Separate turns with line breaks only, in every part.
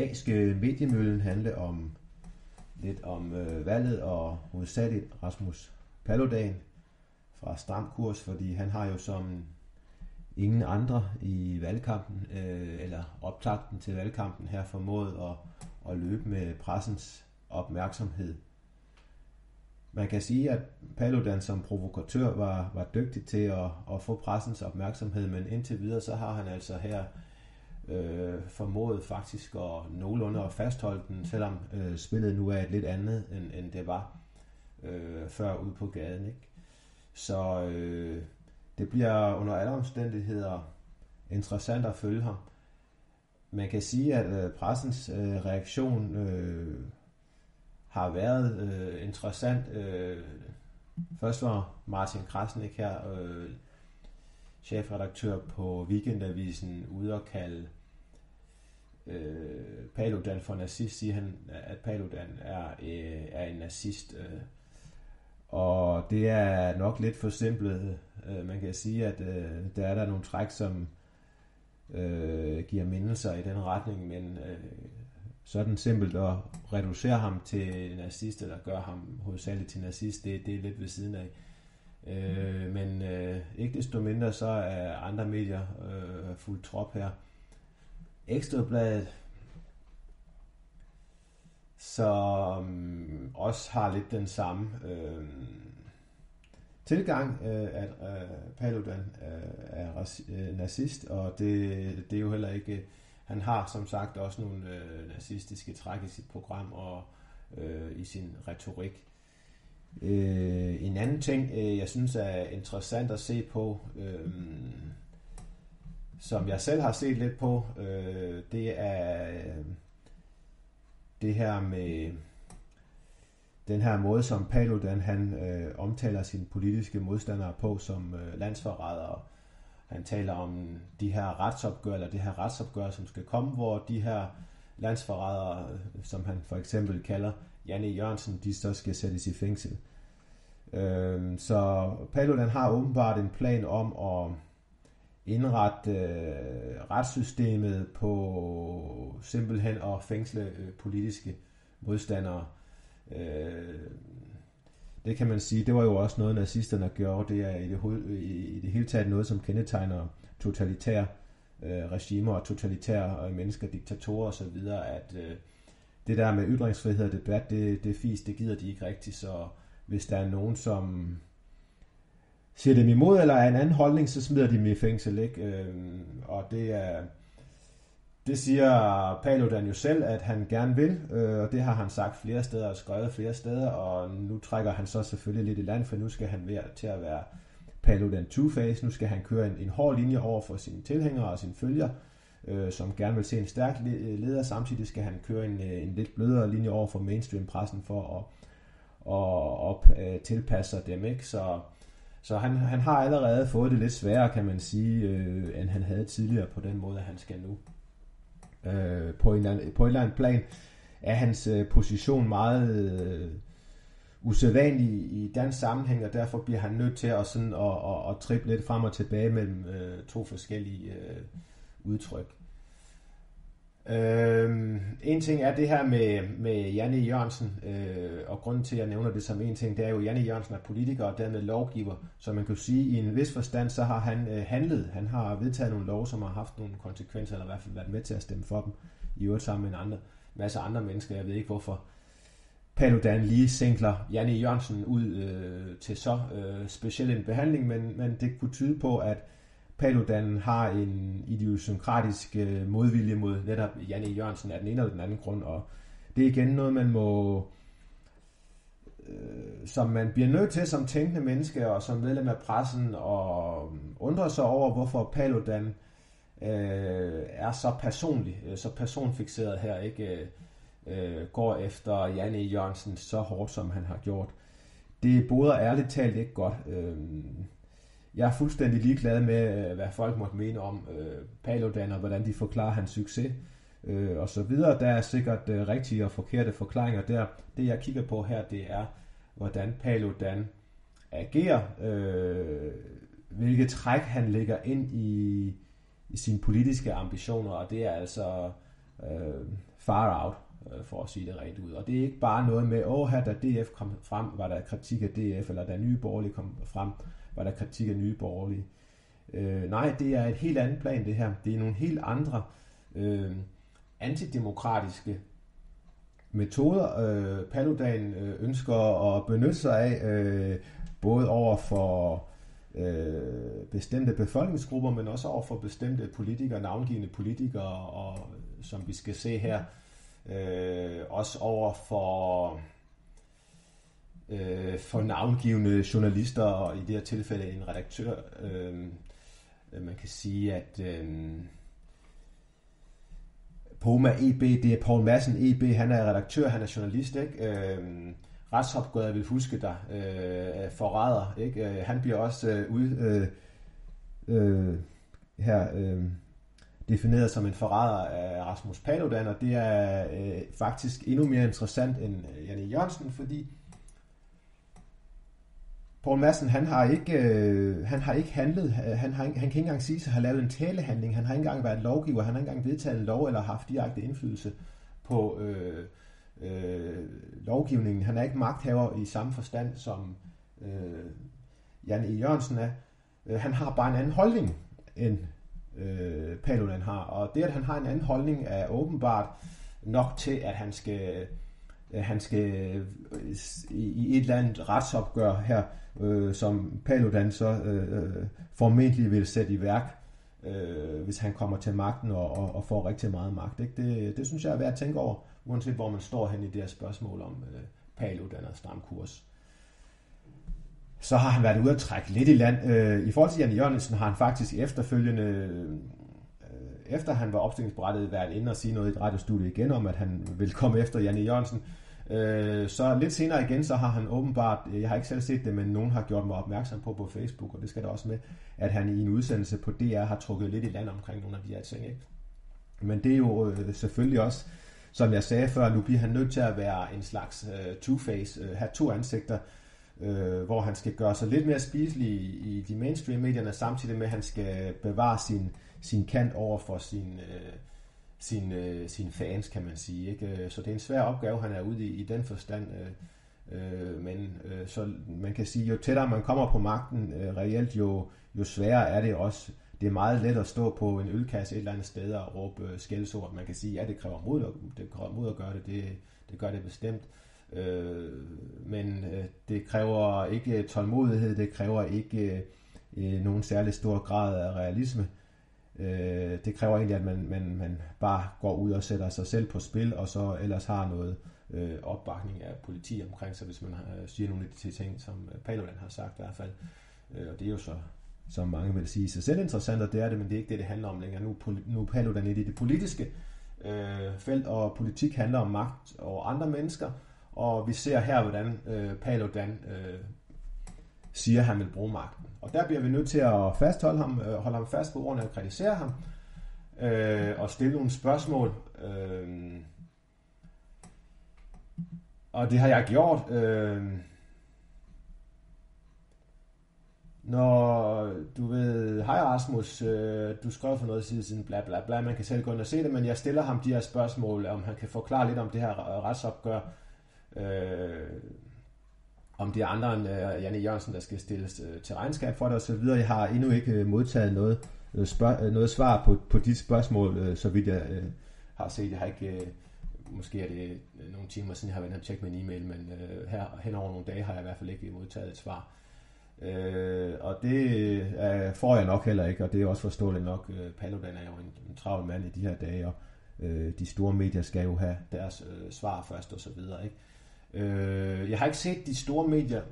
dag skal mediemøllen handle om lidt om øh, valget og hovedsageligt Rasmus Paludan fra Stram Kurs, fordi han har jo som ingen andre i valgkampen, øh, eller optakten til valgkampen her formået at, at løbe med pressens opmærksomhed. Man kan sige, at Paludan som provokatør var, var dygtig til at, at få pressens opmærksomhed, men indtil videre så har han altså her øh, formåede faktisk at nogenlunde at fastholde den, selvom øh, spillet nu er et lidt andet, end, end det var øh, før ude på gaden. Ikke? Så øh, det bliver under alle omstændigheder interessant at følge ham. Man kan sige, at øh, pressens øh, reaktion øh, har været øh, interessant. Øh, først var Martin Krasnik her, øh, chefredaktør på Weekendavisen, ude og kalde øh, Paludan for nazist, siger han, at Paludan er, øh, er en nazist. Øh, og det er nok lidt for simpelt. Øh, man kan sige, at øh, der er der nogle træk, som øh, giver mindelser i den retning, men øh, sådan simpelt at reducere ham til nazist, eller gøre ham hovedsageligt til nazist, det, det er lidt ved siden af. Øh, men øh, ikke desto mindre, så er andre medier øh, fuldt trop her. Ekstrabladet, som også har lidt den samme øh, tilgang, øh, at øh, Paludan øh, er øh, nazist, og det, det er jo heller ikke... Han har som sagt også nogle øh, nazistiske træk i sit program og øh, i sin retorik. Øh, en anden ting, øh, jeg synes er interessant at se på, øh, som jeg selv har set lidt på, øh, det er øh, det her med den her måde, som Paludan han øh, omtaler sine politiske modstandere på som øh, landsforrædere. Han taler om de her retsopgør, eller det her retsopgør, som skal komme, hvor de her landsforrædere, øh, som han for eksempel kalder Janne Jørgensen, de så skal sættes i fængsel. Øh, så Paludan har åbenbart en plan om at indrette øh, retssystemet på simpelthen at fængsle øh, politiske modstandere. Øh, det kan man sige, det var jo også noget, nazisterne gjorde. Det er i det, i det hele taget noget, som kendetegner totalitære øh, regimer og totalitære øh, mennesker, diktatorer osv., at øh, det der med ytringsfrihed og debat, det, det er fis, det gider de ikke rigtigt, så hvis der er nogen, som siger dem imod, eller er en anden holdning, så smider de dem i fængsel, ikke? Øh, og det er, det siger Paludan jo selv, at han gerne vil, øh, og det har han sagt flere steder og skrevet flere steder, og nu trækker han så selvfølgelig lidt i land, for nu skal han være til at være Paludan Two-Face. Nu skal han køre en, en hård linje over for sine tilhængere og sine følgere, øh, Øh, som gerne vil se en stærk øh, leder. Samtidig skal han køre en, øh, en lidt blødere linje over for mainstream-pressen for at og, op, øh, tilpasse sig dem. Ikke? Så, så han, han har allerede fået det lidt sværere, kan man sige, øh, end han havde tidligere på den måde, at han skal nu. Øh, på, en anden, på en eller anden plan er hans øh, position meget øh, usædvanlig i dansk sammenhæng, og derfor bliver han nødt til at, sådan, at, at, at trippe lidt frem og tilbage mellem øh, to forskellige øh, udtryk. Øhm, en ting er det her med, med Janne Jørgensen, øh, og grunden til, at jeg nævner det som en ting, det er jo, at Janne Jørgensen er politiker og dermed lovgiver, så man kan sige, at i en vis forstand, så har han øh, handlet. Han har vedtaget nogle lov, som har haft nogle konsekvenser, eller i hvert fald været med til at stemme for dem, i øvrigt sammen med en andre, masse andre mennesker. Jeg ved ikke, hvorfor Paludan lige sænkler Janne Jørgensen ud øh, til så øh, speciel en behandling, men, men det kunne tyde på, at Paludan har en idiosynkratisk øh, modvilje mod netop Janne Jørgensen af den ene eller den anden grund, og det er igen noget, man må øh, som man bliver nødt til som tænkende menneske og som medlem af pressen og øh, undre sig over, hvorfor Paludan øh, er så personlig, øh, så personfixeret her, ikke øh, øh, går efter Janne Jørgensen så hårdt, som han har gjort. Det boder ærligt talt ikke godt. Øh, jeg er fuldstændig ligeglad med, øh, hvad folk måtte mene om øh, Paludan og hvordan de forklarer hans succes øh, og så videre. Der er sikkert øh, rigtige og forkerte forklaringer der. Det jeg kigger på her, det er, hvordan Paludan agerer, øh, hvilke træk han lægger ind i, i sine politiske ambitioner, og det er altså øh, far out, øh, for at sige det rent ud. Og det er ikke bare noget med, åh, her da DF kom frem, var der kritik af DF, eller da Nye Borgerlige kom frem, var der kritik af Nye Borgerlige. Øh, nej, det er et helt andet plan, det her. Det er nogle helt andre øh, antidemokratiske metoder, øh, Paludan øh, ønsker at benytte sig af, øh, både over for øh, bestemte befolkningsgrupper, men også over for bestemte politikere, navngivende politikere, og øh, som vi skal se her, øh, også over for øh, for navngivende journalister, og i det her tilfælde en redaktør. Øh, øh man kan sige, at øh, Poma EB, det er Paul Madsen EB, han er redaktør, han er journalist, ikke? Øh, retsopgøret, jeg vil huske dig, øh, forræder, ikke? Øh, han bliver også øh, ud, øh, øh, her øh, defineret som en forræder af Rasmus Paludan, og det er øh, faktisk endnu mere interessant end øh, Janne Jørgensen, fordi Poul Madsen, han har ikke, øh, han har ikke handlet, øh, han, har, han kan ikke engang sige sig at have lavet en talehandling, han har ikke engang været lovgiver, han har ikke engang vedtaget en lov eller haft direkte indflydelse på øh, øh, lovgivningen. Han er ikke magthaver i samme forstand, som øh, Jan E. Jørgensen er. Øh, han har bare en anden holdning, end øh, Paludan har. Og det, at han har en anden holdning, er åbenbart nok til, at han skal, øh, han skal øh, i et eller andet retsopgør her, øh, som Paludan så øh, øh, formentlig vil sætte i værk, øh, hvis han kommer til magten og, og, og får rigtig meget magt. Ikke? Det, det synes jeg er værd at tænke over uanset hvor man står hen i det her spørgsmål om øh, Paludan og stram kurs. Så har han været ude at trække lidt i land. Øh, I forhold til Jan Jørgensen har han faktisk efterfølgende, øh, efter han var opstillingsberettet, været inde og sige noget i et radiostudie igen om, at han vil komme efter Janne Jørgensen. Øh, så lidt senere igen, så har han åbenbart, jeg har ikke selv set det, men nogen har gjort mig opmærksom på på Facebook, og det skal der også med, at han i en udsendelse på DR har trukket lidt i land omkring nogle af de her ting. Ikke? Men det er jo øh, selvfølgelig også som jeg sagde før, nu bliver han nødt til at være en slags øh, two-face, uh, have to ansigter, uh, hvor han skal gøre sig lidt mere spiselig i, i de mainstream medierne, samtidig med, at han skal bevare sin, sin kant over for sin, øh, sin, øh, sin fans, kan man sige. Ikke? Øh, så det er en svær opgave, han er ude i, i den forstand. Øh, uh, men øh, så man kan sige, jo tættere man kommer på magten øh, reelt, jo, jo sværere er det også det er meget let at stå på en ølkasse et eller andet sted og råbe øh, skældsord. Man kan sige, ja, det kræver mod, det kræver mod at gøre det. Det, det gør det bestemt. Øh, men øh, det kræver ikke tålmodighed, det kræver ikke øh, nogen særlig stor grad af realisme. Øh, Øh, det kræver egentlig, at man, man, man bare går ud og sætter sig selv på spil, og så ellers har noget øh, opbakning af politi omkring sig, hvis man har, øh, siger nogle af de ting, som øh, Paludan har sagt i hvert fald. Øh, og det er jo så som mange vil sige sig selv interessant, og det er det, men det er ikke det, det handler om længere. Nu, nu er Paludan i det politiske øh, felt, og politik handler om magt over andre mennesker, og vi ser her, hvordan øh, Paludan øh, siger, at han vil bruge magten. Og der bliver vi nødt til at fastholde ham, øh, holde ham fast på ordene og kritisere ham, øh, og stille nogle spørgsmål. Øh, og det har jeg gjort. Øh, når du ved, hej Rasmus, øh, du skrev for noget side siden, bla bla bla, man kan selv gå ind og se det, men jeg stiller ham de her spørgsmål, om han kan forklare lidt om det her retsopgør, øh, om de andre end øh, Janne Jørgensen, der skal stilles øh, til regnskab for det osv. Jeg har endnu ikke øh, modtaget noget, øh, spørg, øh, noget svar på, på de spørgsmål, øh, så vidt jeg øh, har set. Jeg har ikke, øh, måske er det øh, nogle timer siden, jeg har været inde og tjekke min e-mail, men øh, her hen over nogle dage har jeg i hvert fald ikke modtaget et svar. Øh, og det øh, får jeg nok heller ikke, og det er også forståeligt nok. Øh, Paludan er jo en, en travl mand i de her dage, og øh, de store medier skal jo have deres øh, svar først og så videre. Ikke? Øh, jeg har ikke set de store medier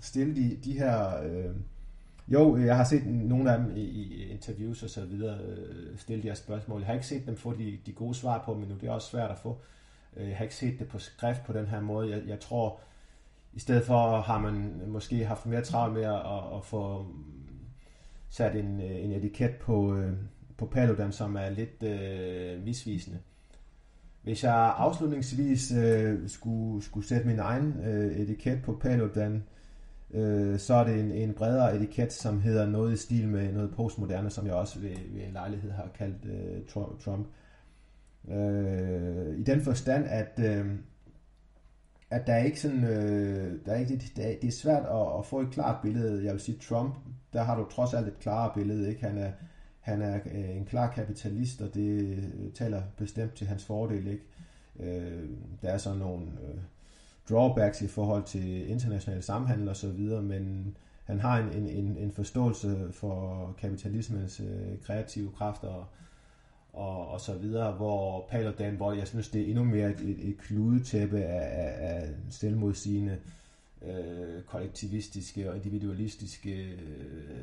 stille de, de her... Øh, jo, jeg har set nogle af dem i, i interviews og så videre øh, stille de her spørgsmål. Jeg har ikke set dem få de, de gode svar på, men nu det er også svært at få. Øh, jeg har ikke set det på skrift på den her måde. Jeg, jeg tror, i stedet for har man måske haft mere travlt med at, at få sat en, øh, en etiket på, øh, på Paludan, som er lidt øh, misvisende. Hvis jeg afslutningsvis øh, skulle, skulle sætte min egen øh, etiket på Paludan, øh, så er det en, en bredere etiket, som hedder noget i stil med noget postmoderne, som jeg også ved, ved en lejlighed har kaldt øh, Trump. Øh, I den forstand, at, øh, at der er ikke sådan, øh, der er ikke, det, er, det er svært at, at få et klart billede. Jeg vil sige, Trump, der har du trods alt et klart billede. Ikke? Han er, han er øh, en klar kapitalist, og det øh, taler bestemt til hans fordel. Ikke? Øh, der er så nogle øh, drawbacks i forhold til internationale samhandel og så videre, men han har en, en, en forståelse for kapitalismens øh, kreative kræfter og, og, og så videre, hvor Paludan, hvor jeg synes, det er endnu mere et, et, et kludetæppe af, af, af selvmodsigende, øh, kollektivistiske og individualistiske øh,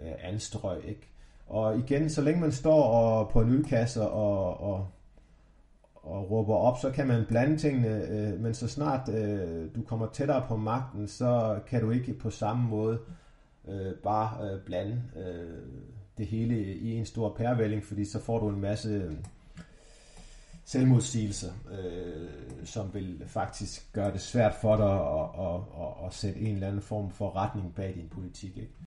øh anstrøg. Ikke? Og igen, så længe man står og på en ølkasse og, og, og råber op, så kan man blande tingene, øh, men så snart øh, du kommer tættere på magten, så kan du ikke på samme måde øh, bare øh, blande øh, det hele i en stor pærevælling, fordi så får du en masse øh, selvmodsigelser, øh, som vil faktisk gøre det svært for dig at, at, at, at sætte en eller anden form for retning bag din politik. Ikke?